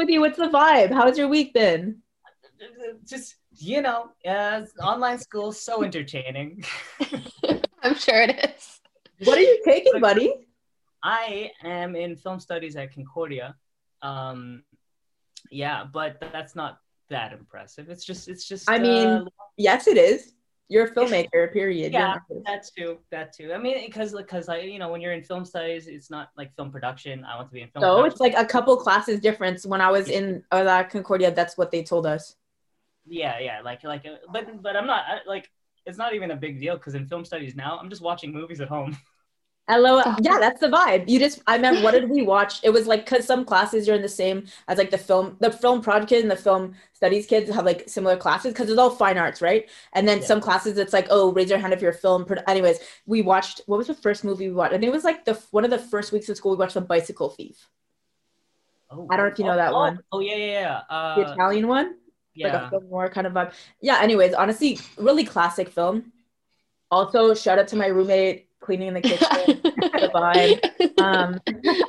with you. What's the vibe? How's your week been? Just you know, uh, online school so entertaining. I'm sure it is. What are you taking, buddy? I am in film studies at Concordia. Um, yeah, but that's not that impressive. It's just, it's just. I mean, uh, Yes, it is. You're a filmmaker. Period. Yeah, an artist. that too, that too. I mean, because because I, you know, when you're in film studies, it's not like film production. I want to be in film. So production. it's like a couple classes difference. When I was in uh, Concordia, that's what they told us. yeah, yeah, like like, uh, but but I'm not I, like. It's not even a big deal because in film studies now, I'm just watching movies at home. Hello. Yeah, that's the vibe. You just, I meant, what did we watch? It was like, cause some classes are in the same as like the film, the film project kid and the film studies kids have like similar classes because it's all fine arts, right? And then Yeah. some classes it's like, oh, raise your hand if you're a film. Pro-. Anyways, we watched. What was the first movie we watched? I think it was like the one of the first weeks of school. We watched The Bicycle Thief, Oh, I don't know if you know oh, that oh, one. Oh yeah, yeah, yeah. the Uh, Italian one, like yeah. a film noir kind of vibe. Yeah. Anyways, honestly, really classic film. Also, shout out to my roommate cleaning in the kitchen. the vibe. Um,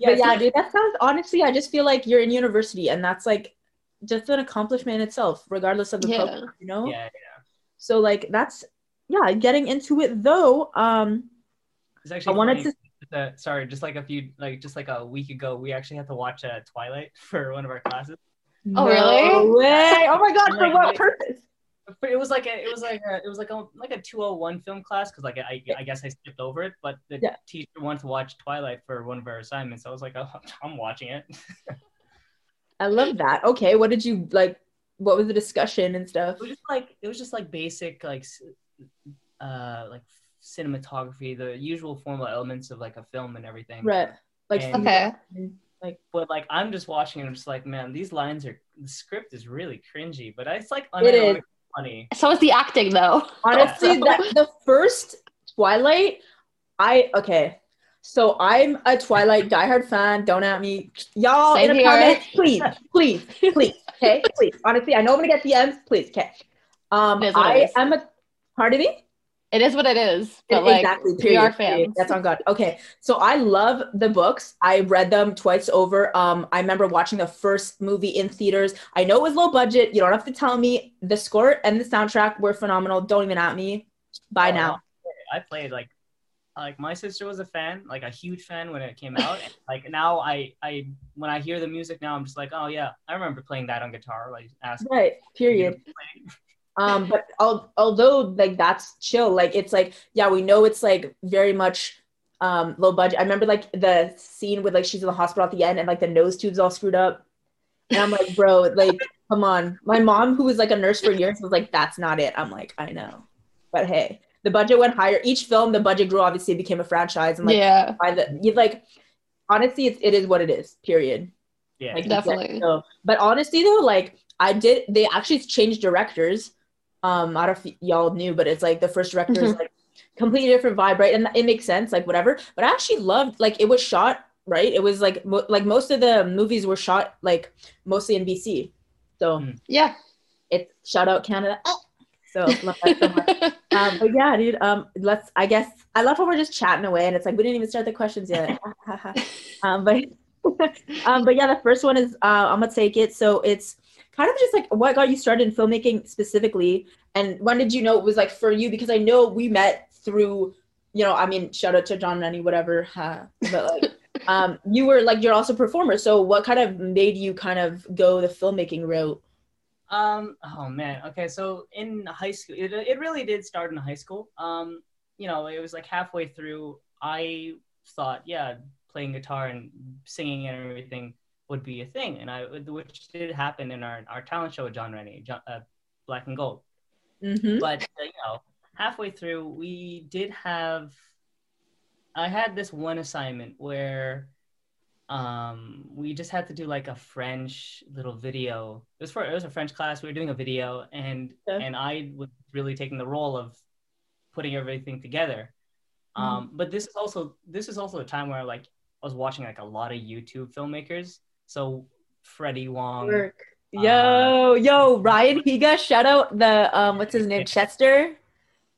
Yeah, but yeah, dude, that sounds honestly, I just feel like you're in university and that's like just an accomplishment in itself, regardless of the Yeah. program, you know? yeah, yeah. So like that's yeah, getting into it though, um It's actually I wanted funny. that- sorry, just like a few, like just like a week ago, we actually had to watch uh, Twilight for one of our classes. Oh, no really? way. Oh my god, for like, what wait. purpose? But it was like a, it was like a, it was like a like a 201 film class because like I, I guess I skipped over it, but the Yeah. teacher wanted to watch Twilight for one of our assignments. So I was like, oh, I'm watching it. I love that. Okay, what did you like what was the discussion and stuff? It was just like it was just like basic like uh like cinematography, the usual formal elements of like a film and everything. Right. Like And- Okay. But like I'm just watching and I'm just like, man, these lines are the script is really cringy, but it's like It is. unironically funny. So is the acting though. Honestly, So- that, the first Twilight, I okay. So I'm a Twilight diehard fan. Don't at me, y'all Same in the here. comments, please, please, please. Okay, please. Honestly, I know I'm gonna get the DMs. Please, okay. Um, It is I am a. Pardon me. It is what it is. But like exactly. we Period, are period. That's on God. Okay, so I love the books. I read them twice over. Um, I remember watching the first movie in theaters. I know it was low budget. You don't have to tell me. The score and the soundtrack were phenomenal. Don't even at me. Bye Oh, now. I played like like my sister was a fan, like a huge fan when it came out. And, like now I I when I hear the music now I'm just like, oh yeah, I remember playing that on guitar. Like ask Right. Period. Um but al- although like that's chill like it's like yeah we know it's like very much um low budget. I remember like the scene with like she's in the hospital at the end and like the nose tubes all screwed up. And i'm like bro like come on. My mom who was like a nurse for years was like that's not it. I'm like i know. But hey the budget went higher. Each film the budget grew obviously it became a franchise. And like yeah, by the you like honestly it's, it is what it is period. Yeah. like Definitely. so, but honestly though, like I did they actually changed directors. Um, I don't know if y'all knew, but it's like the first director is Mhm. like completely different vibe, right? And it makes sense, like whatever. But I actually loved like it was shot, right? It was like mo- like most of the movies were shot like mostly in BC. So Mm. yeah. it's shout out Canada. So love that so much. um, but yeah, dude. Um, let's. I guess I love how we're just chatting away, and it's like we didn't even start the questions yet. um, but um, but yeah, the first one is uh, I'm gonna take it. So it's kind of just like what got you started in filmmaking specifically, and when did you know it was like for you? Because I know we met through, you know, I mean, shout out to John Rennie, whatever. huh, but like, um, you were like you're also a performer. So what kind of made you kind of go the filmmaking route? Um. Oh man. Okay. So in high school, it, it really did start in high school. Um. You know, it was like halfway through. I thought, yeah, playing guitar and singing and everything would be a thing, and I which did happen in our our talent show with John Rennie, John, uh, Black and Gold. Mm-hmm. But uh, you know, halfway through, we did have. I had this one assignment where um we just had to do like a french little video it was for it was a french class we were doing a video and Okay. and i was really taking the role of putting everything together um but this is also this is also a time where like i was watching like a lot of youtube filmmakers so freddie wong Work. Yo, yo, Ryan Higa, shout out the um what's his name? Chester.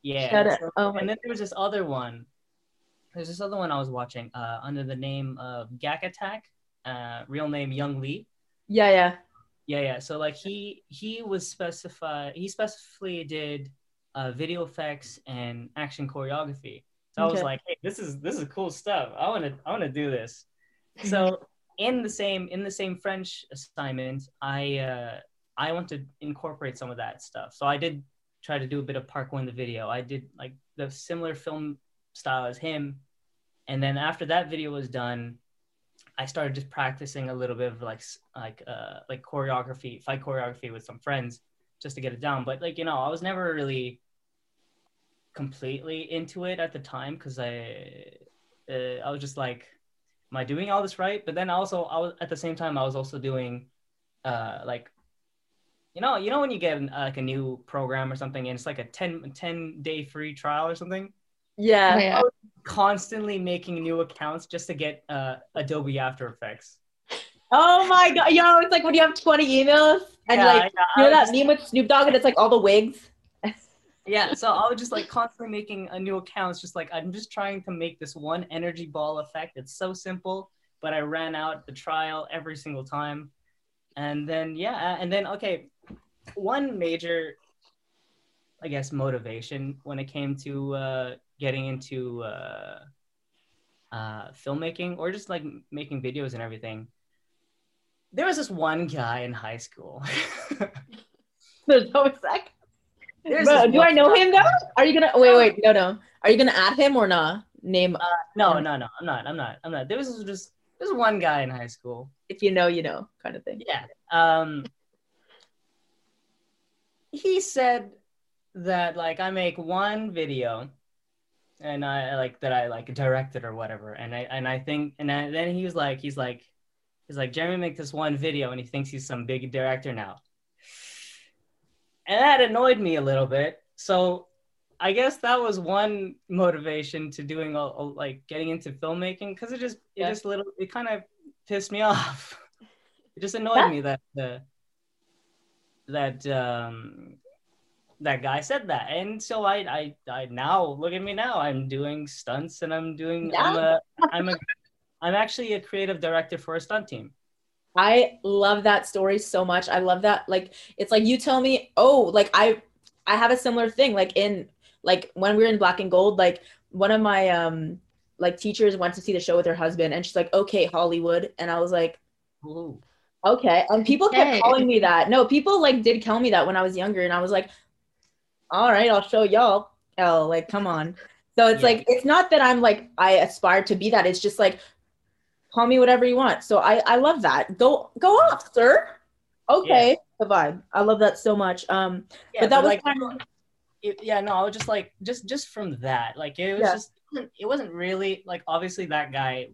Yeah. Shut up. so- Oh and then there was this other one. There's this other one I was watching uh, under the name of Gak Attack, uh, real name Young Lee. Yeah, yeah. Yeah, yeah. So like he he was specified. He specifically did uh, video effects and action choreography. So I was like, hey, this is this is cool stuff. I want to I want to do this. So in the same in the same French assignment, I uh, I want to incorporate some of that stuff. So I did try to do a bit of parkour in the video. I did like the similar film style as him, and then after that video was done, I started just practicing a little bit of like like uh like choreography, fight choreography with some friends just to get it down. But like you know, I was never really completely into it at the time because I uh, I was just like, am I doing all this right? But then also I was at the same time I was also doing uh like you know you know when you get uh, like a new program or something and it's like a 10, 10 day free trial or something Yeah. Oh, yeah. constantly making new accounts just to get uh, Adobe After Effects. Oh my god, yo, it's like when you have 20 emails and yeah, like yeah, you know that just- meme with Snoop Dogg and it's like all the wigs. Yeah, so I was just like constantly making a new accounts, just like I'm just trying to make this one energy ball effect. It's so simple, but I ran out the trial every single time. And then yeah, and then okay, one major I guess motivation when it came to uh, getting into uh, uh, filmmaking or just like making videos and everything. There was this one guy in high school. There's no sec. There's Bro, do I know him though? Are you gonna wait, wait, no, no. Are you gonna add him or not? Name No, no, no. I'm not. I'm not. I'm not. There was just there's one guy in high school. if you know, you know, kind of thing. Yeah. Um. He said that like I make one video, and I like that I like directed or whatever, and I and I think and I, then he was like he's like he's like Jeremy make this one video and he thinks he's some big director now, and that annoyed me a little bit. So I guess that was one motivation to doing all, all- like getting into filmmaking because it just it Yeah. just little it kind of pissed me off. it just annoyed Yeah. me that the that um that guy said that and so I, I i now look at me now i'm doing stunts and i'm doing i'm a i'm a i'm actually a creative director for a stunt team I love that story so much. I love that. Like, it's like you tell me, oh, like I, I have a similar thing. Like in, like when we were in Black and Gold, like one of my um, like teachers went to see the show with her husband, and she's like, okay, Hollywood, and I was like, Ooh. okay, and people kept Okay. calling me that. No, people like did tell me that when I was younger, and I was like, all right, I'll show y'all. Oh, like come on. So it's Yeah. like it's not that I'm like I aspire to be that. It's just like call me whatever you want. So I I love that. Go go off, sir. Okay, the vibe. I love that so much. Um, yeah, but that was like kind of it, yeah no i was just like just just from that like it was Yeah. just it wasn't really like obviously that guy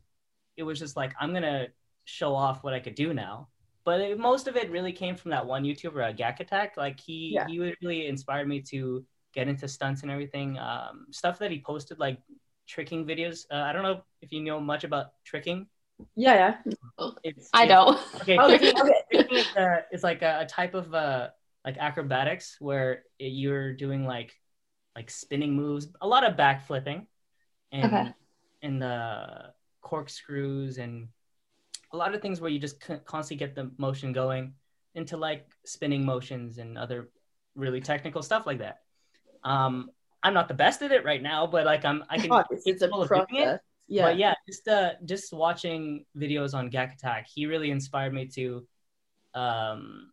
it was just like i'm gonna show off what i could do now but it, most of it really came from that one youtuber uh, Gak attack like he Yeah. he really inspired me to get into stunts and everything um stuff that he posted like tricking videos uh, i don't know if you know much about tricking yeah, yeah. it's, I it's- don't. okay Okay, tricking- okay. tricking is, uh, like a, a type of uh like acrobatics where it- you're doing like like spinning moves a lot of back flipping and Okay. and the corkscrews and a lot of things where you just constantly get the motion going into like spinning motions and other really technical stuff like that um i'm not the best at it right now but like i'm i can Obviously, it's a capable of doing it. Yeah. but yeah, just uh, just watching videos on Gak Attack, he really inspired me to um,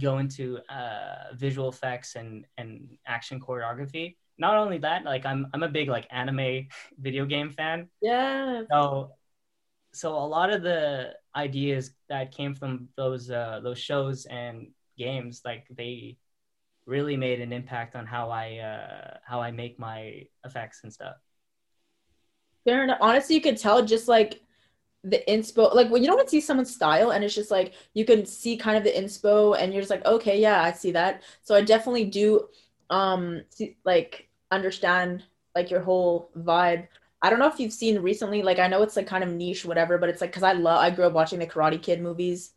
go into uh, visual effects and and action choreography. Not only that, like I'm I'm a big like anime video game fan, yeah. so so a lot of the ideas that came from those uh, those shows and games, like they really made an impact on how I uh, how I make my effects and stuff. Fair enough. Honestly, you could tell just like the inspo, like when you don't see someone's style, and it's just like you can see kind of the inspo, and you're just like, okay, yeah, I see that. So I definitely do, um, see, like understand like your whole vibe. I don't know if you've seen recently, like I know it's like kind of niche, whatever, but it's like because I love, I grew up watching the Karate Kid movies.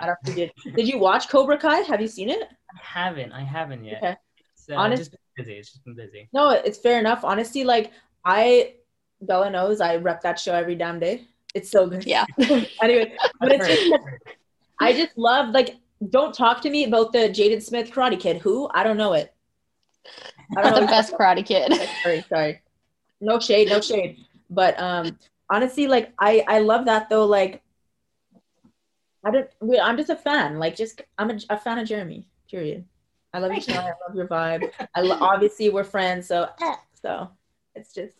I Yeah, don't if you did. Did you watch Cobra Kai? Have you seen it? I haven't. I haven't yet. Okay. It's uh, Honest- just been busy. It's just been busy. No, it's fair enough. Honestly, like I, Bella knows I rep that show every damn day. It's so good. Yeah. anyway, but it's just, I just love like. Don't talk to me about the Jaden Smith Karate Kid. Who? I don't know it. I don't know the best Karate Kid. sorry, sorry. No shade, no shade. But um, honestly, like I, I love that though. Like, I don't. I'm just a fan. Like, just I'm a, a fan of Jeremy. Period. I love your Thank you. style. I love your vibe. I lo- obviously we're friends, so eh, so it's just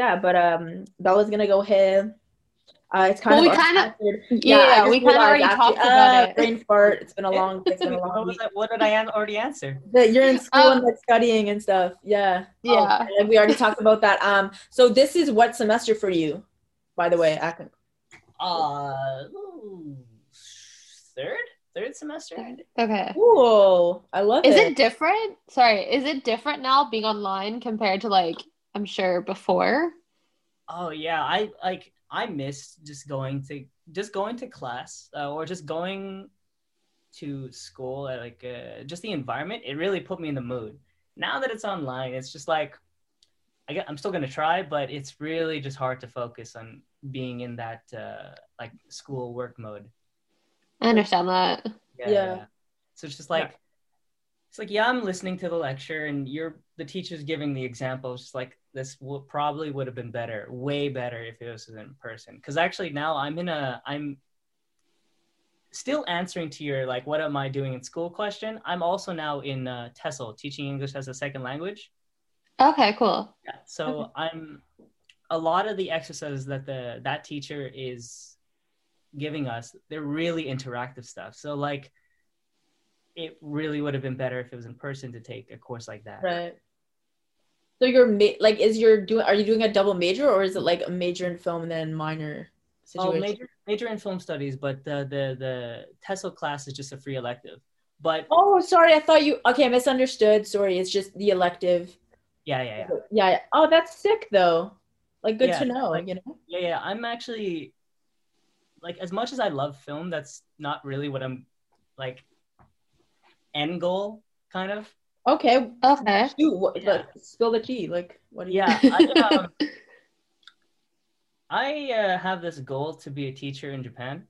yeah. But um, Bella's gonna go ahead. Uh, it's kind Well, of we kinda- unexpected. Yeah, we kind of already after- talked uh, about it. Brain fart. It's been a long. It's been a what, long was that? what did I already answer? That you're in school Um, and like studying and stuff. Yeah. Oh, Yeah. and we already talked about that. Um, so this is what semester for you, by the way. I can, Uh, third, third semester. Okay. Ooh, I love Is it. it different? Sorry, is it different now being online compared to like I'm sure before? Oh yeah, I like I miss just going to just going to class uh, or just going to school. uh, Like uh, just the environment, it really put me in the mood. Now that it's online, it's just like I get, I'm still gonna try, but it's really just hard to focus on being in that uh, like school work mode. I understand that. Yeah. So it's just like it's like yeah, I'm listening to the lecture and you're the teacher's giving the example. It's just like this probably would have been better, way better if it was in person. Because actually now I'm in a I'm still answering to your like what am I doing in school question. I'm also now in uh, TESOL, teaching English as a second language. Okay, cool. Yeah. So I'm a lot of the exercises that the that teacher is giving us, they're really interactive stuff. So like it really would have been better if it was in person to take a course like that. right? So you're ma- like, is your doing? Are you doing a double major or is it like a major in film and then minor Oh, major major in film studies, but the the the TESOL class is just a free elective. But Oh, sorry. I thought you. Okay, I misunderstood. Sorry. It's just the elective. yeah, yeah, yeah. Yeah. yeah. Oh, that's sick though. Like, good Yeah, to know. like- you know. Yeah, yeah. I'm actually like as much as I love film, that's not really what I'm like end goal kind of. Okay. Okay. Shoot. What, Yeah. like, spill the tea. Like, what do you? Yeah, I, um, I uh, have this goal to be a teacher in Japan.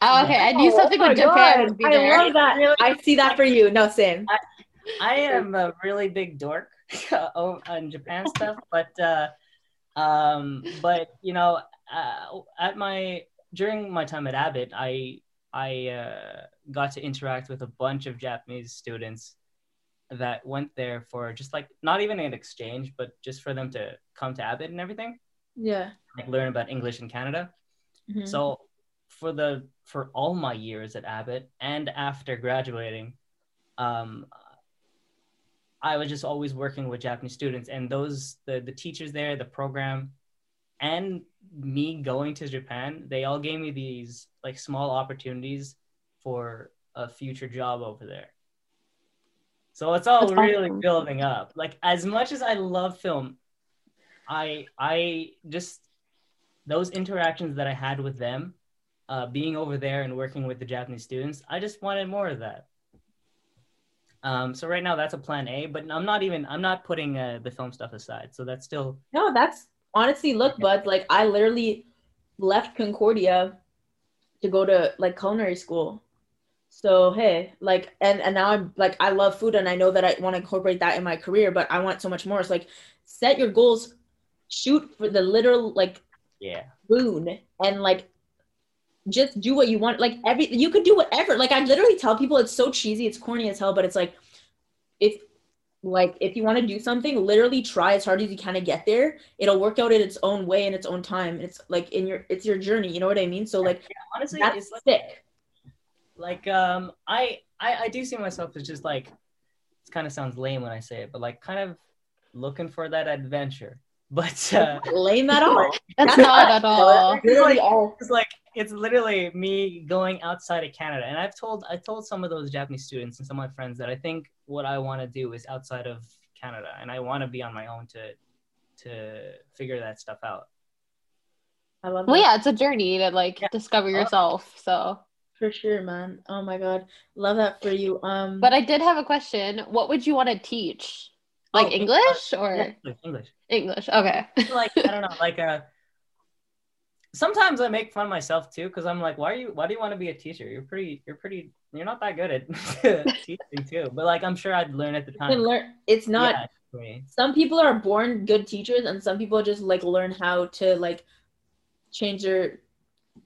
Oh, okay. I knew Oh, something oh with Japan would be I there. love that. I see that for you. No, same. I am a really big dork on Japan stuff, but uh, um, but you know, uh, at my during my time at Abbott, I I uh, got to interact with a bunch of Japanese students that went there for just like not even an exchange, but just for them to come to Abbott and everything, Yeah. like learn about English in Canada. Mhm. So for the for all my years at Abbott and after graduating, um, I was just always working with Japanese students, and those the the teachers there, the program, and me going to Japan, they all gave me these like small opportunities for a future job over there. So it's all That's really awesome. building up. Like as much as I love film, I I just those interactions that I had with them, uh, being over there and working with the Japanese students, I just wanted more of that. Um, so right now that's a plan A, but I'm not even I'm not putting uh, the film stuff aside. So that's still No, that's honestly, look, bud, like I literally left Concordia to go to like culinary school. So hey, like and and now I'm like I love food and I know that I want to incorporate that in my career, but I want so much more. So like set your goals, shoot for the literal like yeah moon and like just do what you want. Like every you could do whatever. Like I literally tell people it's so cheesy, it's corny as hell, but it's like if like if you want to do something, literally try as hard as you can to get there. It'll work out in its own way in its own time. It's like in your it's your journey. You know what I mean? So like honestly that's it's like, sick. like um I, I I do see myself as just like it kind of sounds lame when I say it, but like kind of looking for that adventure. But uh, Lame that off. That's not at all. Literally all. it's like it's literally me going outside of Canada. And I've told I told some of those Japanese students and some of my friends that I think what I want to do is outside of Canada and I want to be on my own to to figure that stuff out. I love Well, yeah, it's a journey to like Yeah. discover yourself. So For sure, man. Oh my god. Love that for you. Um But I did have a question. What would you want to teach? Like Oh, English or Yeah, English, English. English? Okay. like I don't know, like uh sometimes I make fun of myself too because I'm like, why are you why do you want to be a teacher? You're pretty you're pretty you're not that good at teaching too. But like I'm sure I'd learn at the time. learn it's not Yeah, some people are born good teachers and some people just like learn how to like change their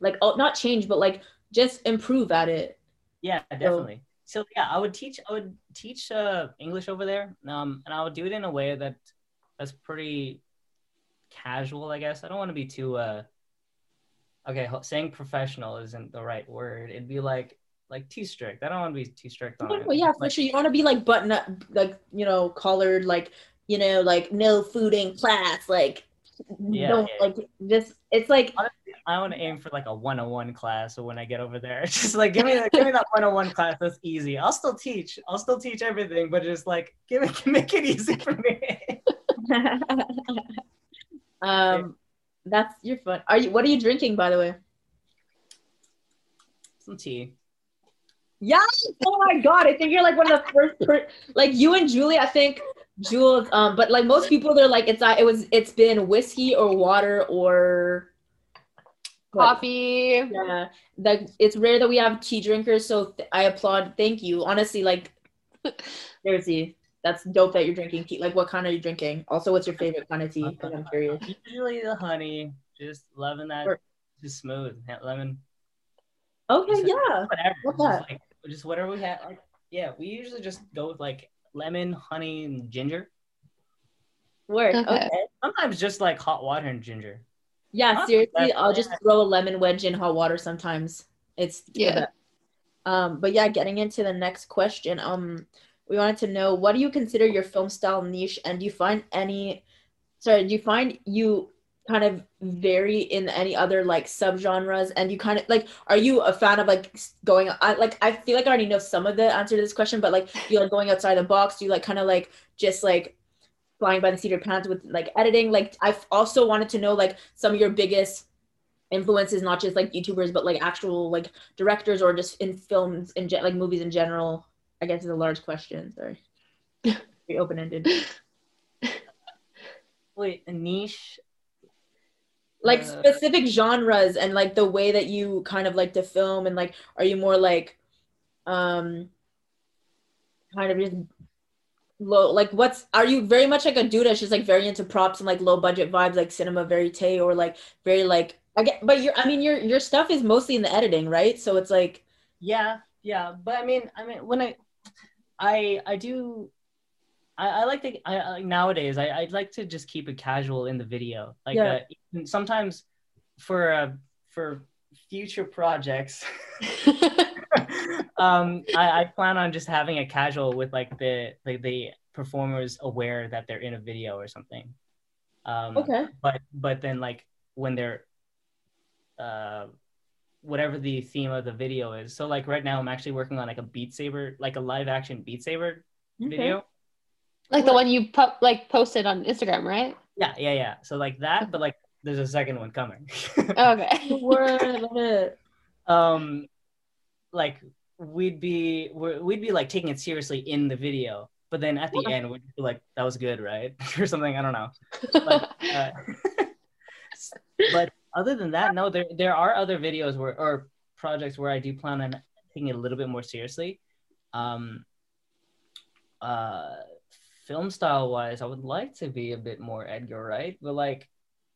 like oh not change but like just improve at it. Yeah, definitely. So yeah, I would teach I would teach uh English over there. Um and I would do it in a way that that's pretty casual, I guess. I don't want to be too uh okay, saying professional isn't the right word. It'd be like like too strict. I don't want to be too strict on it. Well, yeah, for Like, sure. You want to be like button up, like you know, collared, like you know, like no food in class, like Yeah, don't yeah. like just. It's like I want to aim for like a 101 class. So when I get over there, just like give me that, give me that 101 class. That's easy. I'll still teach. I'll still teach everything, but just like give it, make it easy for me. um, that's you're fun. Are you? What are you drinking, by the way? Some tea. Yes. Oh my god. I think you're like one of the first per- like you and Julie, I think Jules, um, but like most people they're like it's not it was it's been whiskey or water or what? Coffee. Yeah. Like it's rare that we have tea drinkers, so th- I applaud. Thank you. Honestly, like seriously, that's dope that you're drinking tea. Like what kind are you drinking? Also, what's your favorite kind of tea? 'Cause I'm curious. Usually the honey, just loving that. Or- Just smooth lemon. Okay, Just- yeah. Whatever. Just, that. like, just whatever we had. Like yeah, we usually just go with like lemon, honey, and ginger. Work. Okay. Okay. Sometimes just like hot water and ginger. Yeah, Not seriously, bad. I'll just throw a lemon wedge in hot water sometimes. It's Yeah. yeah. Um, but yeah, getting into the next question. Um, we wanted to know what do you consider your film style niche, and do you find any? Sorry, do you find you kind of vary in any other like subgenres? And you kind of like, are you a fan of like going? I like, I feel like I already know some of the answer to this question, but like, you like going outside the box? Do you like kind of like just like flying by the seat of pants with like editing? Like, I've also wanted to know like some of your biggest influences, not just like YouTubers, but like actual like directors or just in films in like movies in general. I guess it's a large question. Sorry, be open ended. Wait, a niche. Like Uh, specific genres and like the way that you kind of like to film and like, are you more like, um, kind of just low like what's are you very much like a dude that's just like very into props and like low budget vibes like cinema verite or like very like I get but your I mean your your stuff is mostly in the editing right so it's like Yeah, yeah, but I mean, I mean, when I, I, I do, I, I like to. I, I nowadays, I, I like to just keep it casual in the video. Like, Yeah. uh, sometimes, for uh, for future projects, um, I, I plan on just having a casual with like the the, the performers aware that they're in a video or something. Um, okay but but then like when they're uh whatever the theme of the video is so like right now i'm actually working on like a beat saber like a live action beat saber Okay. video like the one you po- like posted on Instagram, right? yeah yeah yeah so like that but like there's a second one coming Okay. Word, I love it. um like we'd be we're, we'd be like taking it seriously in the video but then at the end we'd be like that was good right or something i don't know Uh, but other than that, no, there there are other videos where or projects where I do plan on taking it a little bit more seriously. Um, uh, film style wise, I would like to be a bit more Edgar Wright, but like,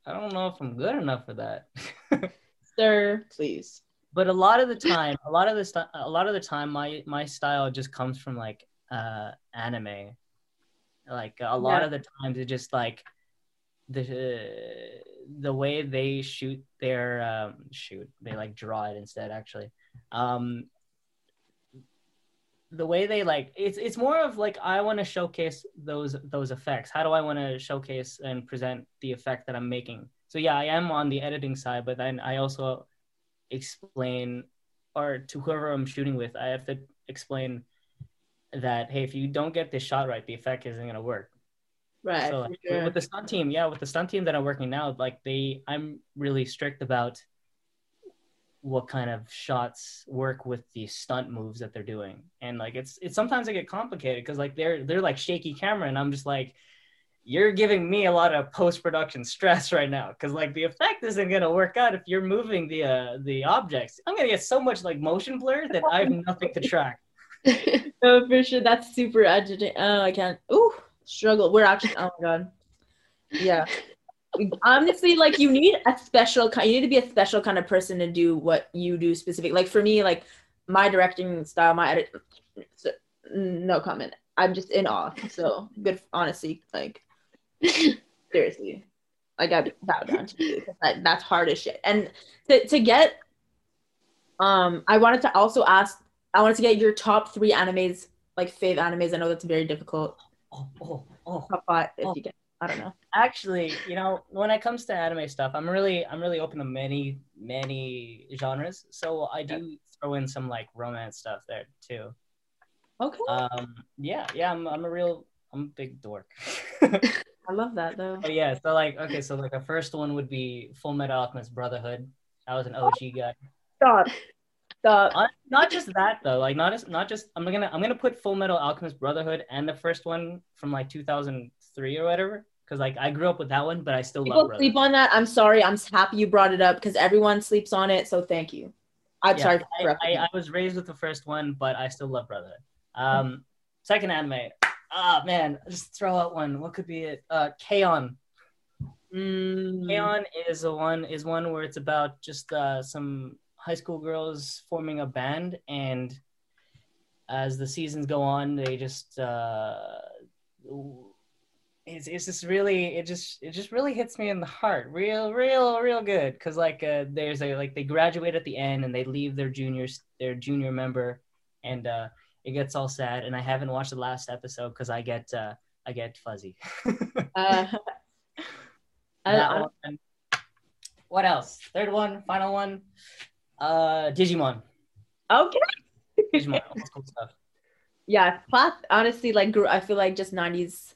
I don't know if I'm good enough for that. Sir, please. but a lot of the time, a lot of the st- a lot of the time, my my style just comes from like uh anime. Like a lot Yeah. of the times, it just like the the way they shoot their um, shoot they like draw it instead actually. Um the way they like it's it's more of like i want to showcase those those effects. How do i want to showcase and present the effect that i'm making? So yeah i am on the editing side but then i also explain or to whoever i'm shooting with i have to explain that hey if you don't get this shot right the effect isn't going to work Right. so like, sure. with the stunt team, yeah, with the stunt team that I'm working now, like they, I'm really strict about what kind of shots work with the stunt moves that they're doing and like it's it's sometimes they get complicated because like they're they're like shaky camera and i'm just like you're giving me a lot of post-production stress right now because like the effect isn't going to work out if you're moving the uh the objects i'm going to get so much like motion blur that i have nothing to track no, for sure. That's super agitating. Oh, I can't. Ooh, struggle. We're actually. Oh my god. Yeah. Honestly, like you need a special kind. You need to be a special kind of person to do what you do specific. Like for me, like my directing style, my edit. So, no comment. I'm just in awe. So good. Honestly, like seriously, like I bow down to you. That, that's hard as shit. And to to get. Um, I wanted to also ask I wanted to get your top three animes, like fave animes. I know that's very difficult. Oh oh oh if Oh. you get. I don't know. actually you know when it comes to anime stuff i'm really i'm really open to many many genres so i do throw in some like romance stuff there too Okay. um yeah yeah i'm, I'm a real i'm a big dork I love that though. But yeah, so like okay, so like the first one would be Full Metal Alchemist Brotherhood. I was an OG guy. Stop. Uh, not just that though, like not just not just I'm gonna I'm gonna put Full Metal Alchemist Brotherhood and the first one from like 2003 or whatever, because like I grew up with that one, but I still love People sleep on that. I'm sorry. I'm happy you brought it up because everyone sleeps on it. So thank you. I'm Yeah, sorry. I, I, I was raised with the first one, but I still love Brotherhood. Um, second anime. Ah man, just throw out one. What could be it? Uh, K-On! Mm, K-On! is a one is one where it's about just uh, some high school girls forming a band, and as the seasons go on, they just uh, it's it's just really it just it just really hits me in the heart, real real real good. Because like uh, there's a like they graduate at the end and they leave their juniors their junior member, and uh, it gets all sad. And I haven't watched the last episode because I get uh, I get fuzzy. uh, I- What else? Third one, final one. Uh, Digimon. okay. Digimon. stuff. Yeah. Class. Honestly, like grew. I feel like just '90s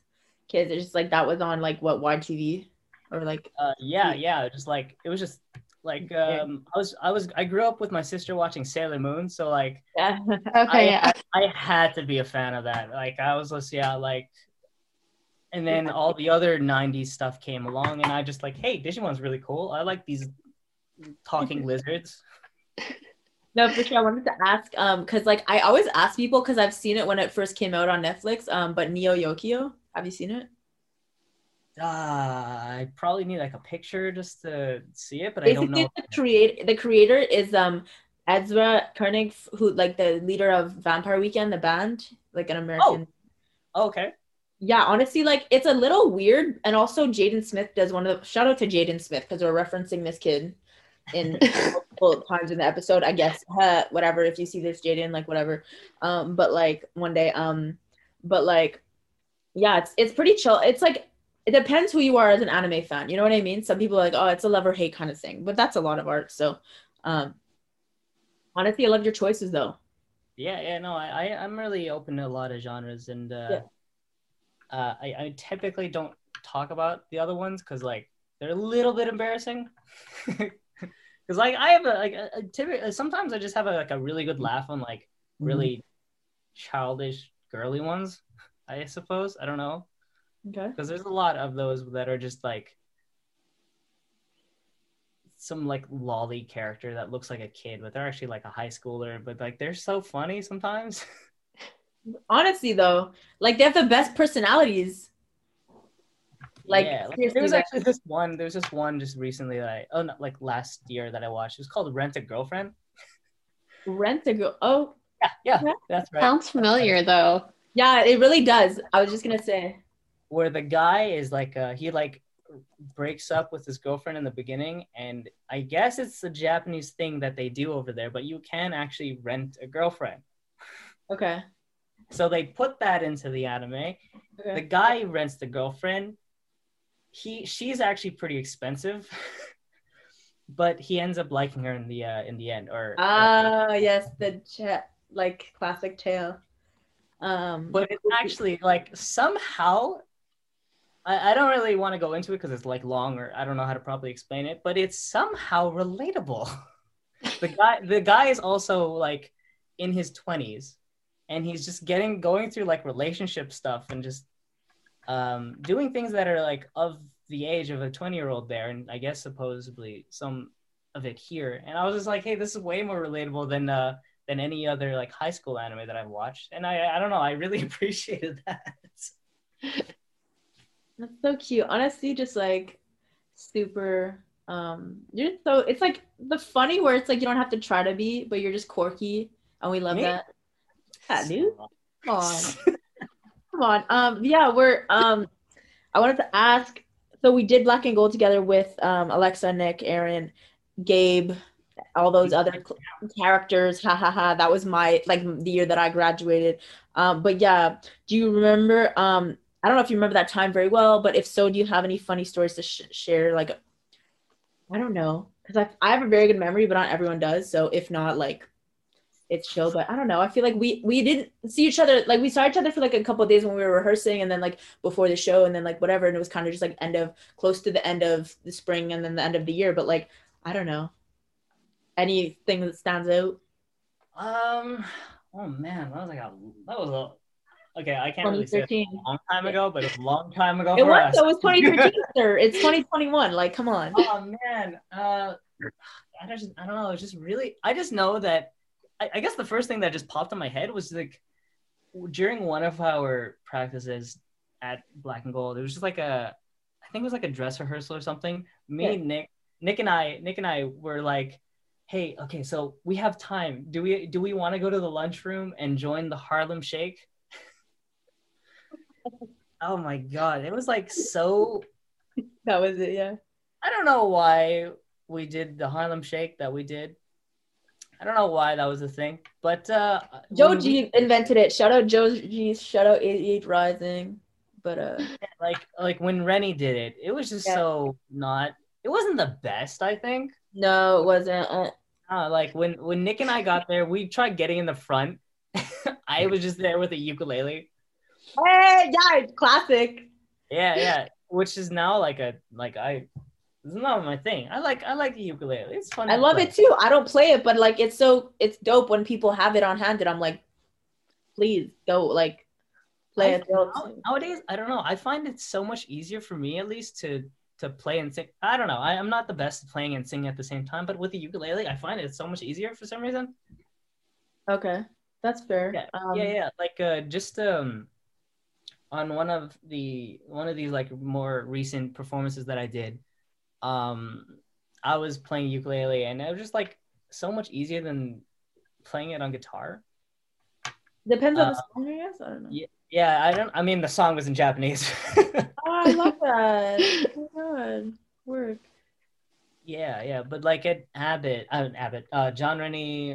kids. It's just like that was on like what YTV or like. Uh, yeah, yeah. Just like it was just like um, I was, I was, I grew up with my sister watching Sailor Moon, so like Yeah. Okay, I, yeah. I had to be a fan of that. Like I was just yeah, like. And then all the other '90s stuff came along, and I just like, hey, Digimon's really cool. I like these talking lizards. No, for sure. I wanted to ask, um, because like I always ask people because I've seen it when it first came out on Netflix. Um, but Neo Yokio, have you seen it? Uh, I probably need like a picture just to see it, but I don't Basically, know. the create the creator is um Ezra Koenig, who like the leader of Vampire Weekend, the band, like an American. Oh, okay. Yeah, honestly, like it's a little weird, and also Jaden Smith does one of the shout out to Jaden Smith because we're referencing this kid in multiple times in the episode. I guess uh, whatever. If you see this, Jaden, like whatever. Um, but like one day, um, but like, yeah, it's it's pretty chill. It's like it depends who you are as an anime fan. You know what I mean? Some people are like, oh, it's a love or hate kind of thing, but that's a lot of art. So, um, honestly, I love your choices though. Yeah, yeah, no, I, I I'm really open to a lot of genres, and uh, Yeah. uh, I, I typically don't talk about the other ones because like they're a little bit embarrassing. Because like I have a like a, a typically, uh, sometimes I just have a, like a really good laugh on like mm-hmm. really childish girly ones. I suppose I don't know Okay. because there's a lot of those that are just like some like loli character that looks like a kid, but they're actually like a high schooler. But like they're so funny sometimes. Honestly, though, like they have the best personalities. Like, yeah, like, there was actually this one. There was this one just recently that I oh no, like last year that I watched. It was called Rent a Girlfriend. Rent a girl. Oh, Yeah, yeah, Yeah. that's right. Sounds familiar though. yeah, it really does. I was just gonna say. Where the guy is like uh, he like breaks up with his girlfriend in the beginning, and I guess it's a Japanese thing that they do over there. But you can actually rent a girlfriend. Okay. So they put that into the anime. The guy rents the girlfriend. He she's actually pretty expensive, but he ends up liking her in the uh, in the end. Or Ah, yes, the chat like classic tale. Um, but it's actually like somehow I, I don't really want to go into it because it's like long or I don't know how to properly explain it, but it's somehow relatable. the guy the guy is also like in his 20s and he's just getting going through like relationship stuff and just um doing things that are like of the age of a 20 year old there and i guess supposedly some of it here and i was just like hey this is way more relatable than uh than any other like high school anime that i've watched and i i don't know i really appreciated that That's so cute. Honestly, just like super um you're so it's like the funny where it's like you don't have to try to be, but you're just quirky and we love Me? that. Yeah, dude. Come on. Come on. Um yeah, we're um I wanted to ask so we did black and gold together with um Alexa, Nick, Aaron, Gabe, all those other characters. Ha ha ha. That was my like the year that I graduated. Um but yeah, do you remember um I don't know if you remember that time very well, but if so, do you have any funny stories to sh- share? Like, I don't know, because I, I have a very good memory, but not everyone does. So if not, like, it's chill. But I don't know. I feel like we we didn't see each other. Like we saw each other for like a couple of days when we were rehearsing, and then like before the show, and then like whatever. And it was kind of just like end of close to the end of the spring, and then the end of the year. But like I don't know, anything that stands out. um oh man that was like a that was a okay i can't really say it 2013. a long time ago but it was a long time ago It was. us it was 2013, sir. It's 2021. Like, come on. oh man uh i just i don't know it's just really i just know that I, I guess the first thing that just popped in my head was like during one of our practices at black and gold it was just like a i think it was like a dress rehearsal or something me Yeah. nick nick and i nick and i were like hey okay so we have time do we do we want to go to the lunchroom and join the harlem shake oh my god it was like so That was it. Yeah. I don't know why we did the Harlem Shake that we did. I don't know why that was a thing, but uh, Joe when we- G invented it. Shout out Joji. Shout out 88 Rising. But uh, like like when Rennie did it, it was just Yeah. so not. It wasn't the best, I think. no, it wasn't. Uh, Uh, like when when Nick and I got there, we tried getting in the front. I was just there with a ukulele. hey, yeah, classic. Yeah, yeah, which is now like a like I. It's not my thing. I like I like the ukulele. It's fun. I love play. it too. I don't play it, but like it's so it's dope when people have it on hand, and I'm like, please go like play I- it. Nowadays i don't know i find it so much easier for me at least to to play and sing i don't know I, i'm not the best at playing and singing at the same time but with the ukulele i find it so much easier for some reason Okay, that's fair. Yeah, Um, yeah yeah like uh just um on one of the one of these like more recent performances that i did um i was playing ukulele and it was just like so much easier than playing it on guitar Depends on the Uh, song, I guess. I don't know. yeah yeah i don't i mean the song was in japanese Oh, I love that. oh my god, work. Yeah, yeah, but like at Abbott, uh, Abbott, uh, John Rennie,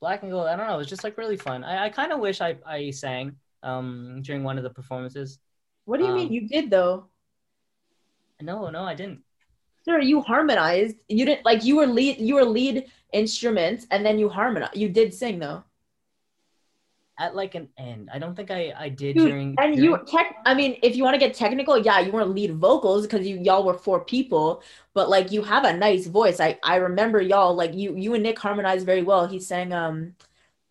Black and Gold. I don't know. It was just like really fun. I, I kind of wish I I sang um during one of the performances. What do you mean Um, you did though? No, no, I didn't. Sir, you harmonized. You didn't like you were lead. You were lead instruments, and then you harmonized You did sing though. At like an end, I don't think I I did Dude, during. and you tech i mean if you want to get technical yeah you weren't lead vocals because you y'all were four people but like you have a nice voice i i remember y'all like you you and nick harmonized very well he sang um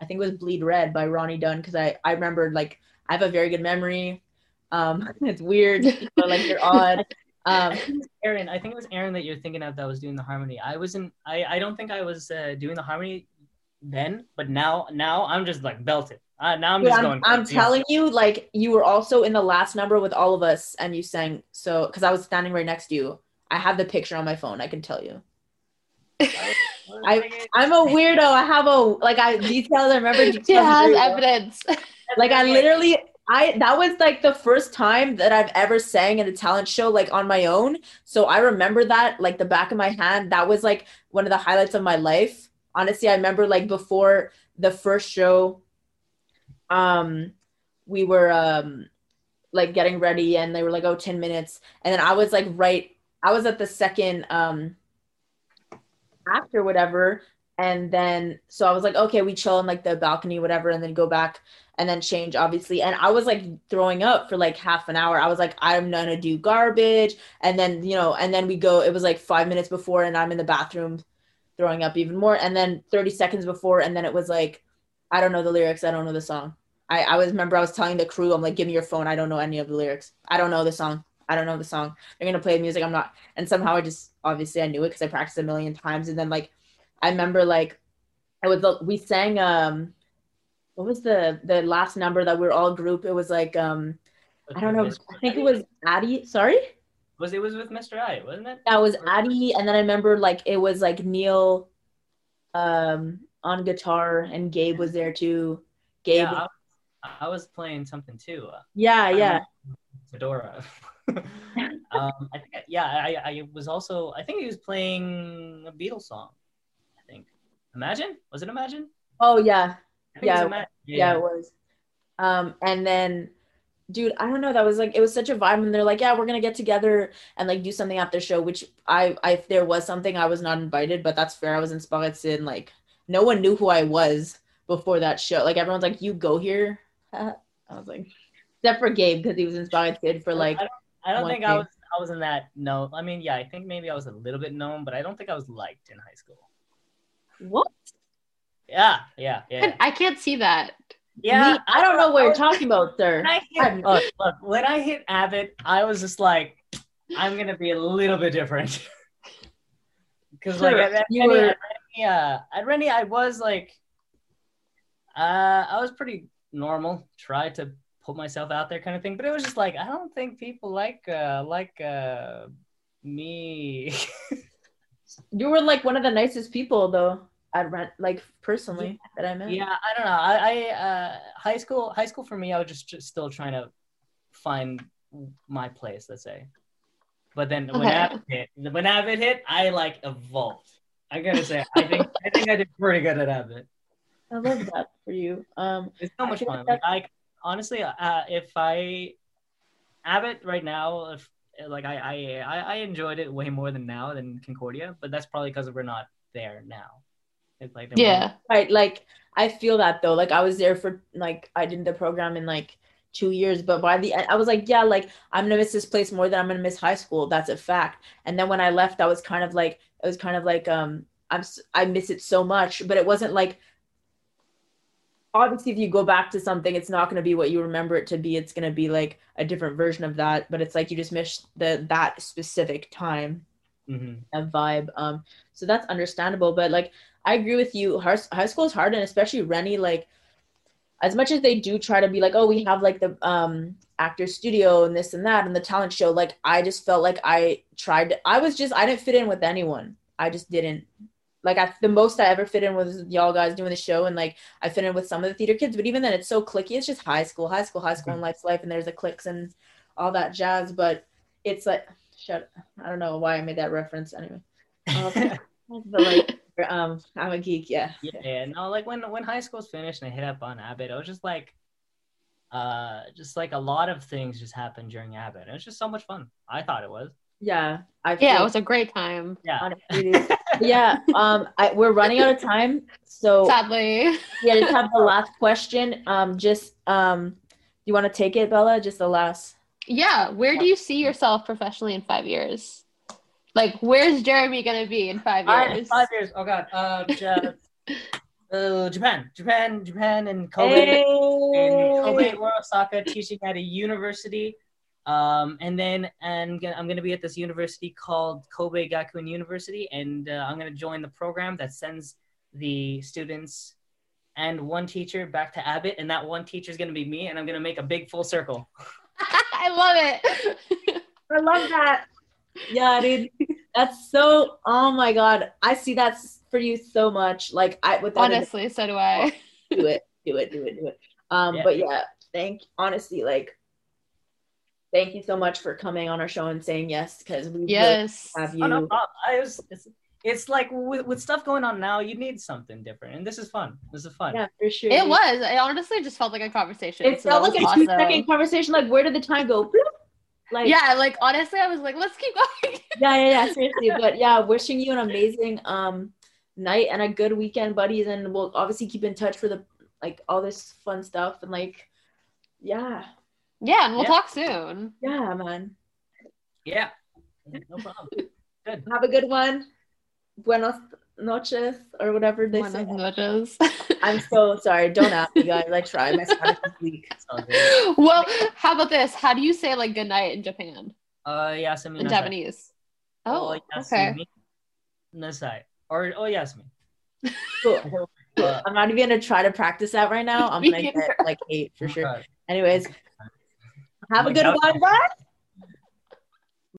i think it was bleed red by ronnie dunn because i i remembered like i have a very good memory um it's weird but like you're odd um I think it was Aaron. I think it was Aaron that you're thinking of that was doing the harmony. I wasn't. I I don't think I was uh, doing the harmony then, but now now I'm just like belted. Uh, now I'm Dude, just I'm, going. I'm crazy. telling you like you were also in the last number with all of us and you sang so because i was standing right next to you i have the picture on my phone i can tell you I- I'm a weirdo. I have a like I details. I remember She has evidence. Like I literally, I that was like the first time that I've ever sang in a talent show like on my own. So I remember that like the back of my hand. That was like one of the highlights of my life. Honestly, I remember like before the first show, um, we were um like getting ready and they were like, oh, 10 minutes. And then I was like right, I was at the second um act or whatever. And then so I was like, okay, we chill in like the balcony, whatever, and then go back and then change, obviously. And I was like throwing up for like half an hour. I was like, I'm gonna do garbage. And then, you know, and then we go, it was like five minutes before, and I'm in the bathroom throwing up even more. And then 30 seconds before, and then it was like, I don't know the lyrics. I don't know the song. I, I was remember I was telling the crew, I'm like, give me your phone. I don't know any of the lyrics. I don't know the song. I don't know the song. They're gonna play the music. I'm not. And somehow I just obviously I knew it because I practiced a million times. And then like I remember like I was we sang um what was the the last number that we are all group? It was like um I don't know. I think it was Addie. Sorry. Was it was with Mr. I, wasn't it? That was Addie, and then I remember like it was like Neil, um, on guitar, and Gabe was there too. Gabe. Yeah, I, I was playing something too. Yeah, yeah. Fedora. um, I think, yeah, I, I was also, I think he was playing a Beatles song. I. Imagine? Was it Imagine? Oh, yeah. Yeah, it yeah. yeah, it was. Um, and then, dude, I don't know. That was like, it was such a vibe. And they're like, yeah, we're going to get together and like do something after the show, which I, I, if there was something, I was not invited, but that's fair. I was in Spaghetti like, no one knew who I was before that show. Like, everyone's like, you go here. I was like, except for Gabe because he was in Spaghetti for like I don't think I was I was in that no. I mean, yeah, I think maybe I was a little bit known, but I don't think I was liked in high school. What? Yeah, yeah, yeah. I can't see that. Yeah, Me, I don't know what you're talking about, sir. When hit, look, look, when I hit Abbott, I was just like, I'm gonna be a little bit different. Because sure, like at, you Rennie, were... at, at Rennie, I was like, uh, I was pretty normal. Tried to put myself out there kind of thing. But it was just like I don't think people like uh like uh me. you were like one of the nicest people though at rent like personally that I met. Yeah, I don't know. I, I uh high school high school for me I was just, just still trying to find my place, let's say. But then okay. when Abbott hit when Abbott hit, I like evolved. I gotta say, I think I think I did pretty good at Abbott. I love that for you. Um, it's so much fun. Like, I honestly, uh, if I Abbott right now, if like I, I I enjoyed it way more than now than Concordia, but that's probably because we're not there now. It's like yeah, right. Like I feel that though. Like I was there for like I did the program in like two years, but by the end, I was like, yeah, like I'm gonna miss this place more than I'm gonna miss high school. That's a fact. And then when I left, I was kind of like, it was kind of like, um, I'm I miss it so much, but it wasn't like obviously if you go back to something it's not going to be what you remember it to be. It's going to be like a different version of that but it's like you just miss the that specific time mm-hmm. vibe um so that's understandable but like i agree with you. High school is hard and especially rennie like as much as they do try to be like oh we have like the um actor studio and this and that and the talent show like i just felt like i tried to, i was just i didn't fit in with anyone. I just didn't like I, the most I ever fit in was y'all guys doing the show, and like I fit in with some of the theater kids. But even then, it's so clicky. It's just high school, high school, high school, and life's life, and there's the clicks and all that jazz. But it's like, shut. I don't know why I made that reference anyway. Um, but like, um, I'm a geek. Yeah. Yeah. Yeah. No, like when when high school's finished and I hit up on Abbott, I was just like, uh, just like a lot of things just happened during Abbott. It was just so much fun. I thought it was. Yeah. I yeah, it was a great time. Yeah. yeah. Um, I, we're running out of time, so sadly, yeah. Just have the last question. Um, just um, you want to take it, Bella? Just the last. Yeah. Where do you see yourself professionally in five years? Like, where's Jeremy gonna be in five years? five years. Oh God. Uh, uh, Japan, Japan, Japan, and Kobe, hey. and Kobe or Osaka, teaching at a university um, and then and I'm going to be at this university called Kobe Gakuin University, and uh, I'm going to join the program that sends the students and one teacher back to Abbott, and that one teacher is going to be me, and I'm going to make a big full circle. I love it. I love that. Yeah, dude, that's so. Oh my god, I see that for you so much. Like I, with honestly, so do I. do it, do it, do it, do it. Um, yeah. but yeah, thank honestly, like thank you so much for coming on our show and saying yes because we yes have you. Oh, no, I was, it's, it's like with, with stuff going on now, you need something different, and this is fun. This is fun. Yeah, for sure. It was. It honestly just felt like a conversation. It so felt like a awesome. two second conversation. Like, where did the time go? Like, yeah, like honestly, I was like, let's keep going. yeah, yeah, yeah. Seriously, but yeah, wishing you an amazing um night and a good weekend, buddies, and we'll obviously keep in touch for the like all this fun stuff and like, yeah. Yeah, and we'll yeah. talk soon. Yeah, man. Yeah. No problem. good. Have a good one. Buenos noches or whatever they say. Buenas say. noches. I'm so sorry. Don't ask me, guys. I try. My Spanish is weak. It's all good. well, how about this? How do you say like good night in Japan? Uh, yasumi In nasai. Japanese. Oh, okay. yasumi nasai. Or oh yasumi. Cool. Cool. Uh, I'm not even gonna try to practice that right now. I'm gonna get like eight for sure. Anyways, have a good one, bye.